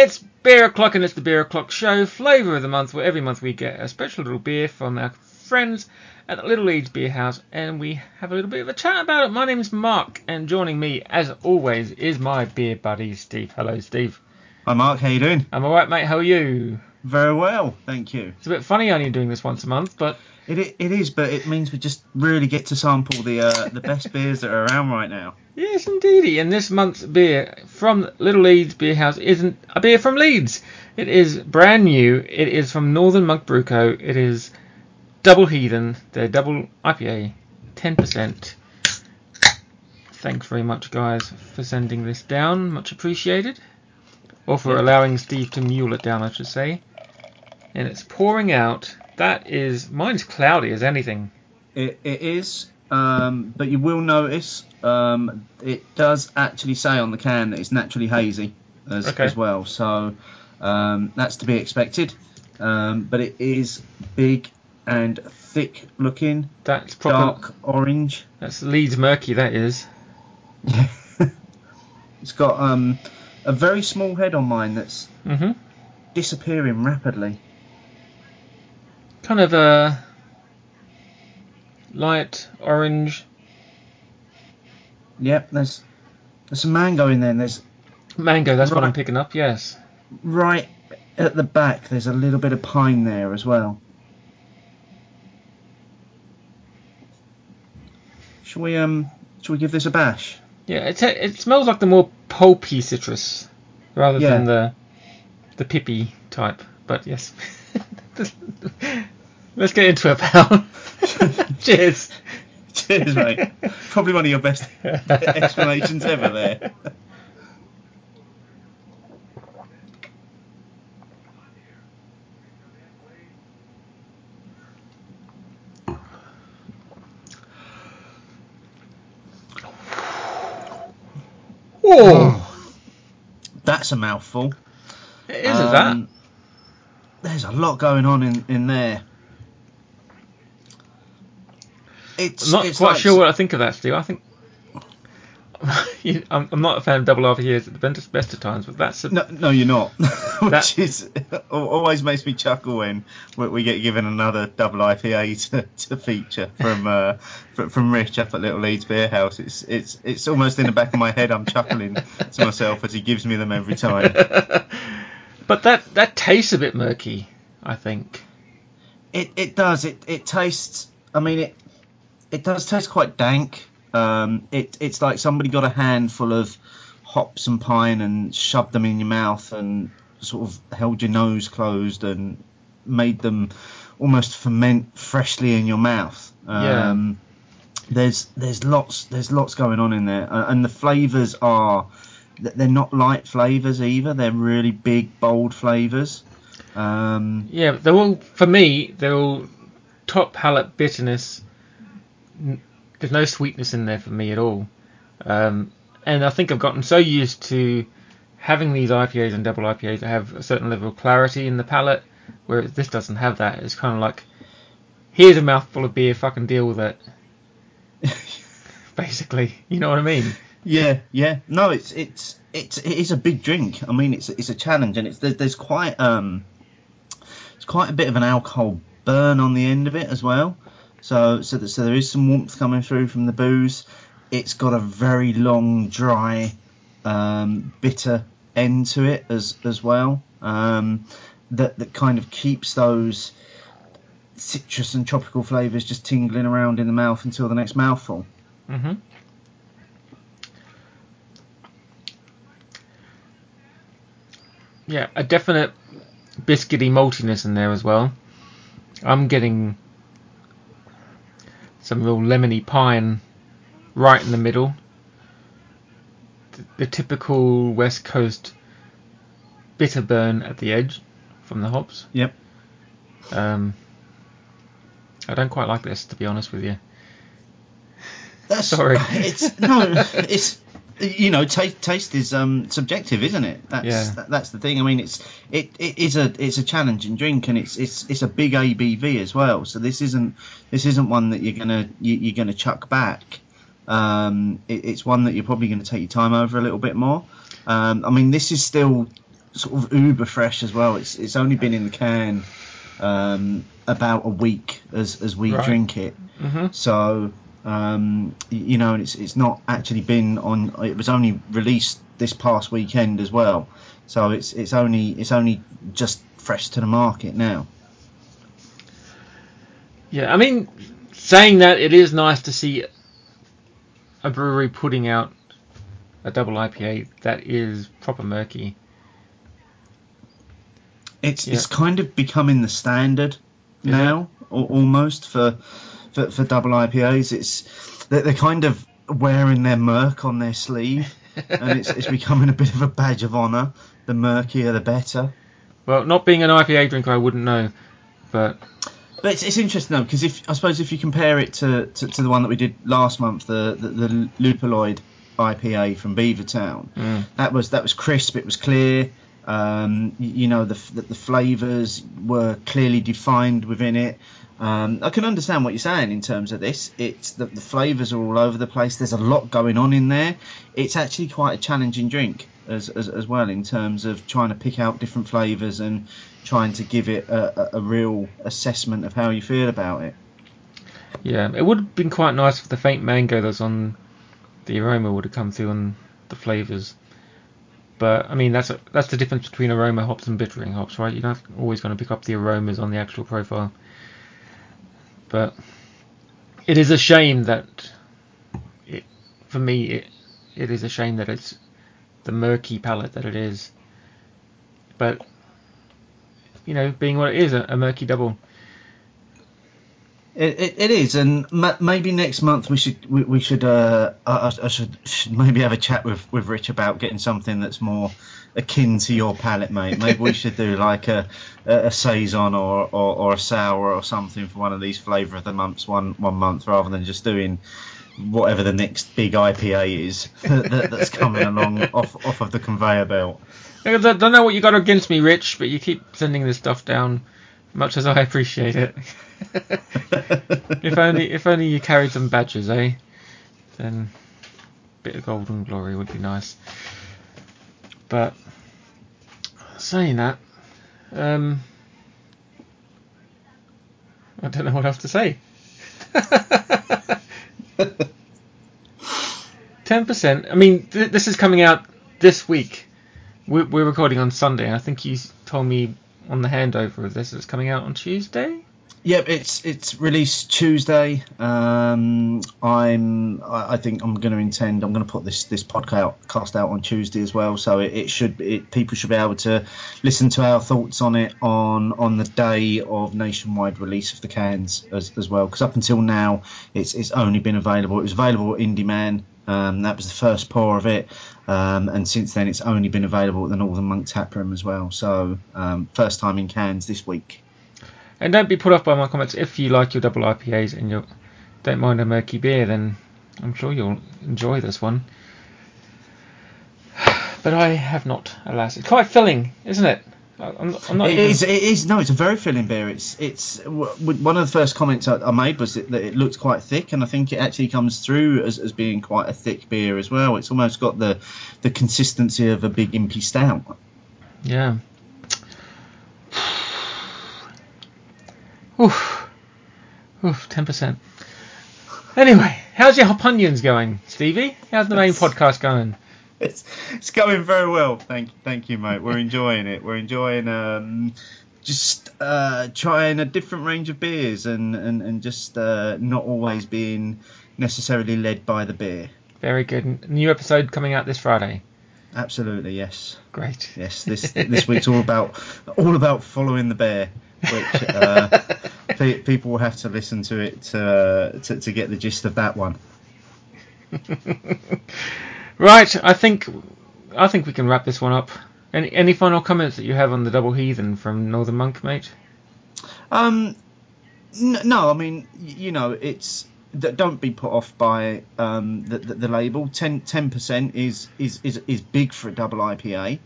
It's beer o'clock and it's the beer o'clock show, flavour of the month, where every month we get a special little beer from our friends at the Little Leeds Beer House and we have a little bit of a chat about it. My name is Mark and joining me, as always, is my beer buddy Steve. Hello, Steve. Hi Mark, how you doing? I'm alright, mate. How are you? Very well, thank you. It's a bit funny only doing this once a month, but It it is, but it means we just really get to sample the uh, the best beers that are around right now. Yes, indeedy. And this month's beer from Little Leeds Beer House isn't a beer from Leeds. It is brand new. It is from Northern Monk Brew Co. It is Double Heathen. Their double IPA, 10%. Thanks very much, guys, for sending this down. Much appreciated. Or for allowing Steve to mule it down, I should say. And it's pouring out. That is, mine's cloudy as anything. It, it is, um, but you will notice um, it does actually say on the can that it's naturally hazy as, Okay. as well. So um, that's to be expected. Um, but it is big and thick looking, That's proper. dark orange. That's Leeds Murky, that is. it's got um, a very small head on mine that's hmm disappearing rapidly. kind of a light orange Yep, there's there's some mango in there. And there's mango. That's what I'm picking up. Yes. right at the back. There's a little bit of pine there as well. Shall we um? Shall we give this a bash? Yeah. It it smells like the more pulpy citrus rather Yeah. than the the pippy type. But yes. Let's get into it, pal. Cheers. Cheers, mate. Probably one of your best explanations ever there. Whoa. Oh. That's a mouthful. It is is that. Um, There's a lot going on in, in there. It's I'm not it's quite like- sure what I think of that, Steve. I think. I'm, I'm not a fan of double IPAs at the best, best of times, but that's a, No, no, you're not. Which That- is always makes me chuckle when we we get given another double IPA to, to feature from uh, from Rich up at Little Leeds Beer House. It's it's it's almost in the back of my head. I'm chuckling to myself as he gives me them every time. but that that tastes a bit murky. I think. It it does. It it tastes. I mean it it does taste quite dank. Um, it it's like somebody got a handful of hops and pine and shoved them in your mouth and sort of held your nose closed and made them almost ferment freshly in your mouth. Yeah. Um, There's there's lots there's lots going on in there, uh, and the flavors are they're not light flavors either. They're really big bold flavors. Um, Yeah, they're all for me. They're all top palate bitterness. There's no sweetness in there for me at all. Um, and I think I've gotten so used to having these IPAs and double IPAs that have a certain level of clarity in the palate, whereas this doesn't have that. It's kind of like, here's a mouthful of beer, fucking deal with it. Basically, you know what I mean? Yeah, yeah. No, it's it's it's it is a big drink. I mean, it's it's a challenge, and it's there, there's quite um, it's quite a bit of an alcohol burn on the end of it as well. So so that, so there is some warmth coming through from the booze. It's got a very long, dry, um, bitter end to it as as well. Um, that that kind of keeps those citrus and tropical flavors just tingling around in the mouth until the next mouthful. hmm Yeah, a definite biscuity maltiness in there as well. I'm getting some real lemony pine right in the middle. The, the typical West Coast bitter burn at the edge from the hops. Yep. Um, I don't quite like this, to be honest with you. That's Sorry. It's no. It's you know, ta taste is um subjective, isn't it? That's Yeah. that, that's the thing. I mean, it's it, it is a it's a challenging drink, and it's it's it's a big ABV as well. So this isn't this isn't one that you're gonna you, you're gonna chuck back. Um, it, it's one that you're probably going to take your time over a little bit more. Um, I mean, this is still sort of uber fresh as well. It's it's only been in the can um, about a week as as we Right. drink it. hmm So um, you know, and it's it's not actually been on. It was only released this past weekend as well. So it's it's only it's only just fresh to the market now. Yeah, I mean, saying that, it is nice to see a brewery putting out a double IPA that is proper murky. It's Yeah. it's kind of becoming the standard Is now, al- almost for, for for double IPAs. It's they're, they're kind of wearing their merc on their sleeve, and it's it's becoming a bit of a badge of honour. The murkier, the better. Well, not being an IPA drinker, I wouldn't know, but But it's, it's interesting though because if I suppose if you compare it to, to, to the one that we did last month, the the, the Lupuloid IPA from Beavertown, mm, that was that was crisp. It was clear. Um, you know the the, the flavors were clearly defined within it. Um, I can understand what you're saying in terms of this. It's the, the flavors are all over the place. There's a lot going on in there. It's actually quite a challenging drink as, as, as well in terms of trying to pick out different flavors and trying to give it a, a, real assessment of how you feel about it. yeah, it would have been quite nice if the faint mango that's on the aroma would have come through on the flavors. But I mean, that's a, that's the difference between aroma hops and bittering hops, right? You're not always going to pick up the aromas on the actual profile. But it is a shame that, it, for me, it, it is a shame that it's the murky palette that it is. But you know, being what it is, a, a murky double. It, it, is, and ma- maybe next month we should we, we should uh I, I- should, should maybe have a chat with, with Rich about getting something that's more akin to your palate, mate. Maybe we should do like a a, saison or, or, or a sour or something for one of these flavour of the months one one month rather than just doing whatever the next big IPA is that, that's coming along off off of the conveyor belt. I don't know what you got against me, Rich, but you keep sending this stuff down, much as I appreciate it. if only, if only you carried some badges, eh? Then a bit of golden glory would be nice. But saying that, um, I don't know what else to say. Ten percent. I mean, th- this is coming out this week. We're, we're recording on Sunday. I think you told me on the handover of this it's coming out on Tuesday. Yep, it's it's released Tuesday. Um, I'm I think I'm going to intend I'm going to put this this podcast out on Tuesday as well. So it, it should it, people should be able to listen to our thoughts on it on on the day of nationwide release of the cans as, as well. Because up until now it's it's only been available. It was available at Indy Man. Um, that was the first pour of it, um, and since then it's only been available at the Northern Monk Tap Room as well. So um, first time in cans this week. And don't be put off by my comments. If you like your double IPAs and you don't mind a murky beer, then I'm sure you'll enjoy this one. But I have not, alas. It's quite filling, isn't it? I- I'm, I'm not It even- is. It is. No, it's a very filling beer. It's. It's. w- w- One of the first comments I, I made was that, that it looked quite thick, and I think it actually comes through as, as being quite a thick beer as well. It's almost got the the consistency of a big impy stout. Yeah. Oof. Oof, 10%. Anyway, how's your hop onions going, Stevie? How's the main podcast going? It's it's going very well. Thank thank you, mate. We're enjoying it. We're enjoying um just uh trying a different range of beers and and and just uh, not always being necessarily led by the beer. Very good. New episode coming out this Friday. Absolutely, yes. Great. Yes, this this week's all about all about following the bear, which uh, pe- people will have to listen to it to, to to get the gist of that one. Right, I think I think we can wrap this one up. Any any final comments that you have on the Double Heathen from Northern Monk, mate? Um, n- no, I mean you know it's d- don't be put off by um, the, the, the label. 10 percent is, is is is big for a double IPA.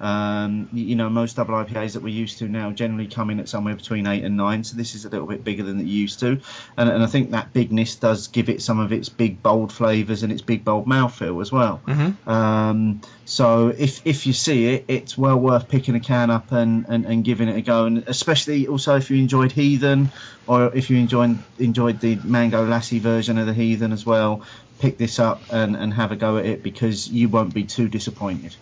Um, you know, most double IPAs that we're used to now generally come in at somewhere between eight and nine, so this is a little bit bigger than it used to, and, and I think that bigness does give it some of its big bold flavours and its big bold mouthfeel as well. Mhm. Um, so if if you see it, it's well worth picking a can up and, and, and giving it a go, and especially also if you enjoyed Heathen or if you enjoyed enjoyed the Mango Lassi version of the Heathen as well, pick this up and, and have a go at it because you won't be too disappointed.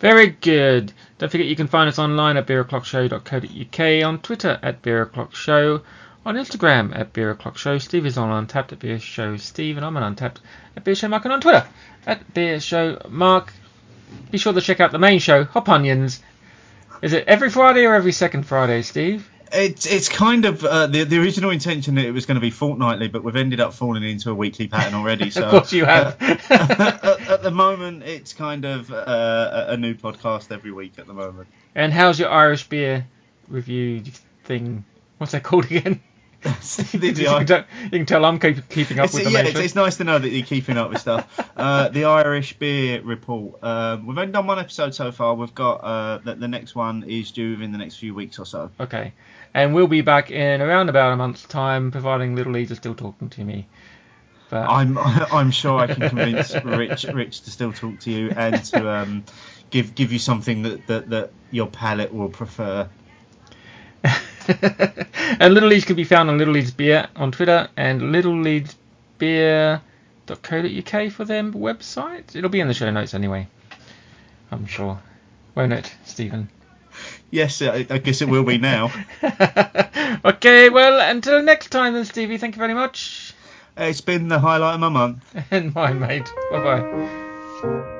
Very good. Don't forget you can find us online at beeroclockshow.co.uk, on Twitter at beeroclockshow, on Instagram at beeroclockshow. Steve is on Untappd at Beer Show Steve, and I'm on Untappd at Beer Show Mark, and on Twitter at Beer Show Mark. Be sure to check out the main show, Hop Onions. Is it every Friday or every second Friday, Steve? It's it's kind of uh, the the original intention that it was going to be fortnightly, but we've ended up falling into a weekly pattern already. So of course you have. uh, at, at the moment, it's kind of uh, a a new podcast every week at the moment. and how's your Irish beer review thing? What's that called again? You, can tell, you can tell I'm keep, keeping up It's, with the yeah, it's, it's nice to know that you're keeping up with stuff. Uh, the Irish Beer Report. Um, we've only done one episode so far. We've got uh, the, the next one is due within the next few weeks or so. Okay. And we'll be back in around about a month's time, providing Little Leeds are still talking to me. But I'm I'm sure I can convince Rich Rich to still talk to you and to um, give give you something that, that, that your palate will prefer. and Little Leeds can be found on Little Leeds Beer on Twitter and Little Leeds Beer. littleleedsbeer.co.uk for their website. It'll be in the show notes anyway. I'm sure. Won't it, Stephen? Yes, I, I guess it will be now. okay, well, until next time then, Stevie, thank you very much. It's been the highlight of my month. And mine, mate. Bye bye.